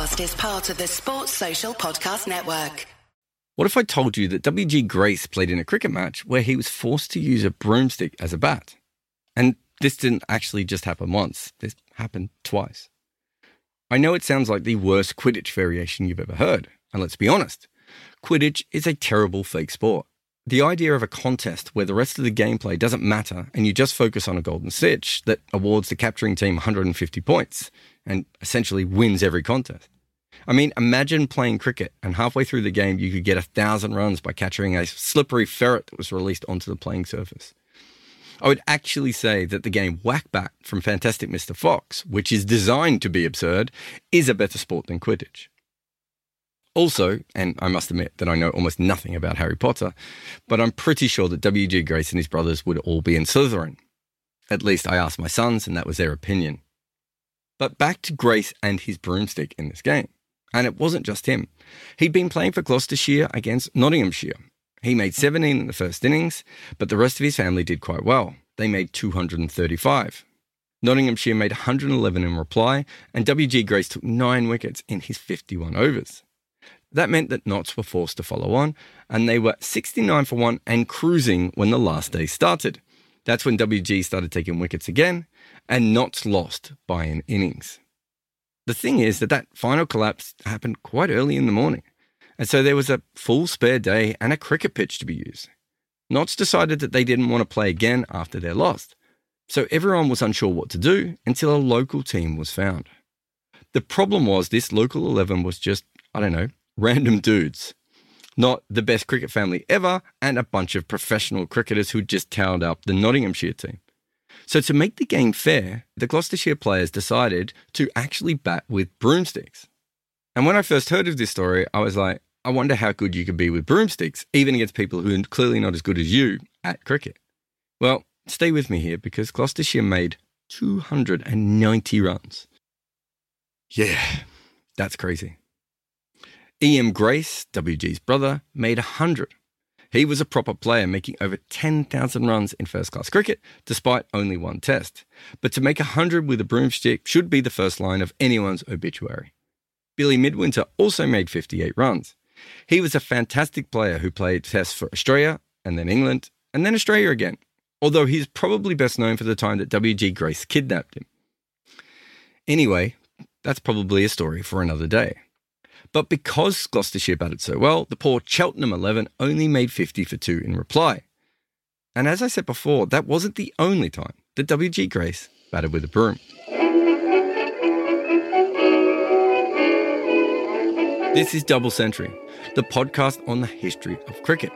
podcast is part of the Sports Social Podcast Network. What if I told you that W.G. Grace played in a cricket match where he was forced to use a broomstick as a bat? And this didn't actually just happen once, this happened twice. I know it sounds like the worst Quidditch variation you've ever heard, and let's be honest, Quidditch is a terrible fake sport. The idea of a contest where the rest of the gameplay doesn't matter and you just focus on a golden snitch that awards the capturing team 150 points and essentially wins every contest. I mean, imagine playing cricket and halfway through the game you could get a thousand runs by capturing a slippery ferret that was released onto the playing surface. I would actually say that the game Whack-Bat from Fantastic Mr. Fox, which is designed to be absurd, is a better sport than Quidditch. Also, and I must admit that I know almost nothing about Harry Potter, but I'm pretty sure that W.G. Grace and his brothers would all be in Slytherin. At least I asked my sons, and that was their opinion. But back to Grace and his broomstick in this game. And it wasn't just him. He'd been playing for Gloucestershire against Nottinghamshire. He made 17 in the first innings, but the rest of his family did quite well. They made 235. Nottinghamshire made 111 in reply, and W.G. Grace took nine wickets in his 51 overs. That meant that Notts were forced to follow on, and they were 69 for 1 and cruising when the last day started. That's when WG started taking wickets again, and Notts lost by an innings. The thing is that that final collapse happened quite early in the morning, and so there was a full spare day and a cricket pitch to be used. Notts decided that they didn't want to play again after their loss, so everyone was unsure what to do until a local team was found. The problem was this local 11 was just, I don't know, random dudes. Not the best cricket family ever, and a bunch of professional cricketers who'd just towed up the Nottinghamshire team. So, to make the game fair, the Gloucestershire players decided to actually bat with broomsticks. And when I first heard of this story, I was like, I wonder how good you could be with broomsticks, even against people who are clearly not as good as you at cricket. Well, stay with me here because Gloucestershire made 290 runs. Yeah, that's crazy. E.M. Grace, WG's brother, made 100. He was a proper player, making over 10,000 runs in first class cricket, despite only one test. But to make 100 with a broomstick should be the first line of anyone's obituary. Billy Midwinter also made 58 runs. He was a fantastic player who played tests for Australia, and then England, and then Australia again, although he's probably best known for the time that WG Grace kidnapped him. Anyway, that's probably a story for another day. But because Gloucestershire batted so well, the poor Cheltenham 11 only made 50 for 2 in reply. And as I said before, that wasn't the only time that WG Grace batted with a broom. This is Double Century, the podcast on the history of cricket.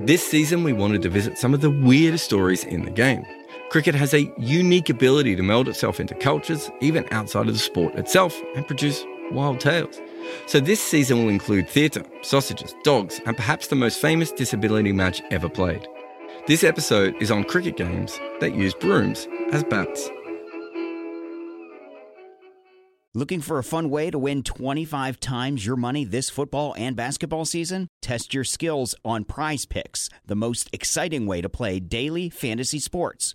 This season, we wanted to visit some of the weirdest stories in the game. Cricket has a unique ability to meld itself into cultures, even outside of the sport itself, and produce wild tales. So this season will include theatre, sausages, dogs, and perhaps the most famous disability match ever played. This episode is on cricket games that use brooms as bats. Looking for a fun way to win 25 times your money this football and basketball season? Test your skills on Prize Picks, the most exciting way to play daily fantasy sports.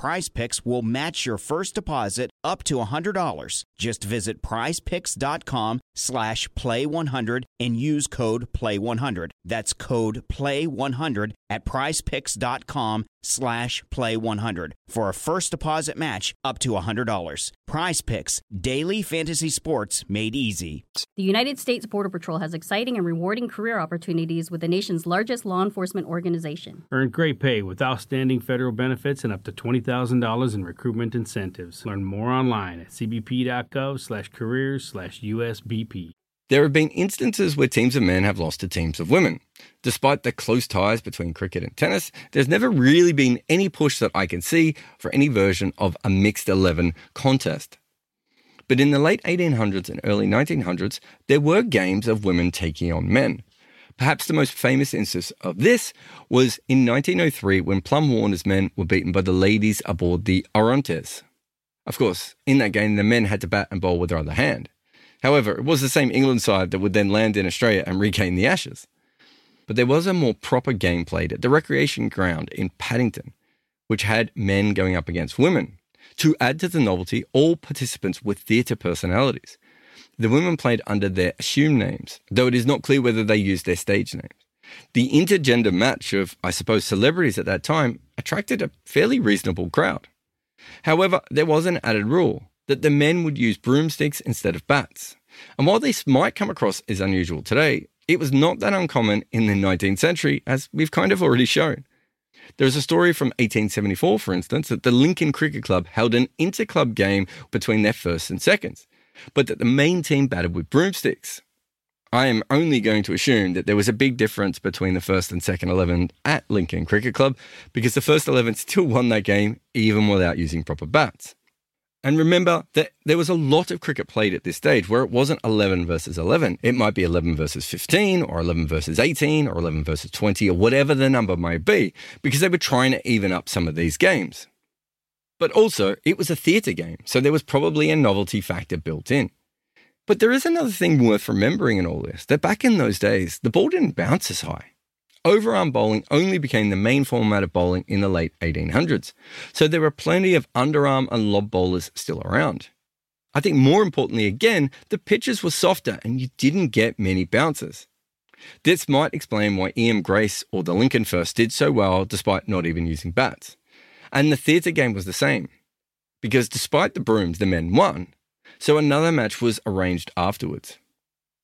Prize Picks will match your first deposit up to $100. Just visit prizepicks.com slash play100 and use code play100. That's code play100 at prizepicks.com slash play100 for a first deposit match up to $100. Prize Picks, daily fantasy sports made easy. The United States Border Patrol has exciting and rewarding career opportunities with the nation's largest law enforcement organization. Earn great pay with outstanding federal benefits and up to $20,000 in recruitment incentives. Learn more online at cbp.gov slash careers slash There have been instances where teams of men have lost to teams of women. Despite the close ties between cricket and tennis, there's never really been any push that I can see for any version of a mixed 11 contest. But in the late 1800s and early 1900s, there were games of women taking on men. Perhaps the most famous instance of this was in 1903 when Plum Warner's men were beaten by the ladies aboard the Orontes. Of course, in that game, the men had to bat and bowl with their other hand. However, it was the same England side that would then land in Australia and regain the Ashes. But there was a more proper game played at the recreation ground in Paddington, which had men going up against women. To add to the novelty, all participants were theatre personalities. The women played under their assumed names, though it is not clear whether they used their stage names. The intergender match of, I suppose, celebrities at that time attracted a fairly reasonable crowd. However, there was an added rule that the men would use broomsticks instead of bats. And while this might come across as unusual today, it was not that uncommon in the 19th century, as we've kind of already shown. There is a story from 1874, for instance, that the Lincoln Cricket Club held an inter-club game between their firsts and seconds, but that the main team batted with broomsticks. I am only going to assume that there was a big difference between the first and second 11 at Lincoln Cricket Club because the first 11 still won that game even without using proper bats. And remember that there was a lot of cricket played at this stage where it wasn't 11 versus 11. It might be 11 versus 15 or 11 versus 18 or 11 versus 20 or whatever the number may be because they were trying to even up some of these games. But also, it was a theatre game, so there was probably a novelty factor built in. But there is another thing worth remembering in all this that back in those days, the ball didn't bounce as high. Overarm bowling only became the main format of bowling in the late 1800s, so there were plenty of underarm and lob bowlers still around. I think more importantly, again, the pitches were softer and you didn't get many bounces. This might explain why E.M. Grace or the Lincoln first did so well despite not even using bats. And the theatre game was the same, because despite the brooms, the men won, so another match was arranged afterwards.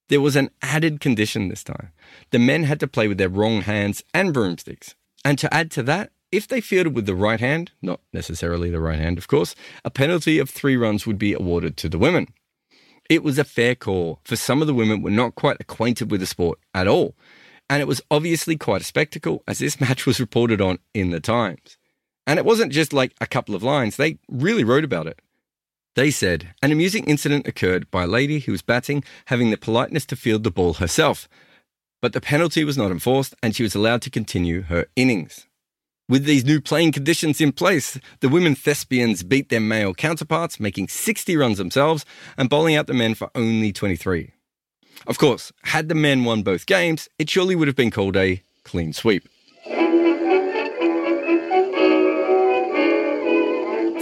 There was an added condition this time. The men had to play with their wrong hands and broomsticks. And to add to that, if they fielded with the right hand, not necessarily the right hand, of course, a penalty of three runs would be awarded to the women. It was a fair call, for some of the women were not quite acquainted with the sport at all. And it was obviously quite a spectacle, as this match was reported on in the Times. And it wasn't just like a couple of lines, they really wrote about it. They said an amusing incident occurred by a lady who was batting having the politeness to field the ball herself, but the penalty was not enforced and she was allowed to continue her innings. With these new playing conditions in place, the women thespians beat their male counterparts, making 60 runs themselves and bowling out the men for only 23. Of course, had the men won both games, it surely would have been called a clean sweep.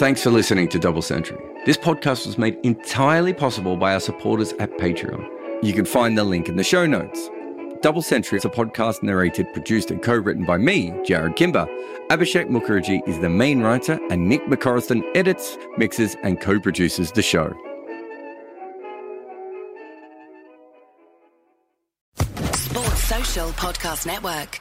Thanks for listening to Double Century. This podcast was made entirely possible by our supporters at Patreon. You can find the link in the show notes. Double Century is a podcast narrated, produced, and co written by me, Jarrod Kimber. Abhishek Mukherjee is the main writer, and Nick McCorriston edits, mixes, and co produces the show. Sports Social Podcast Network.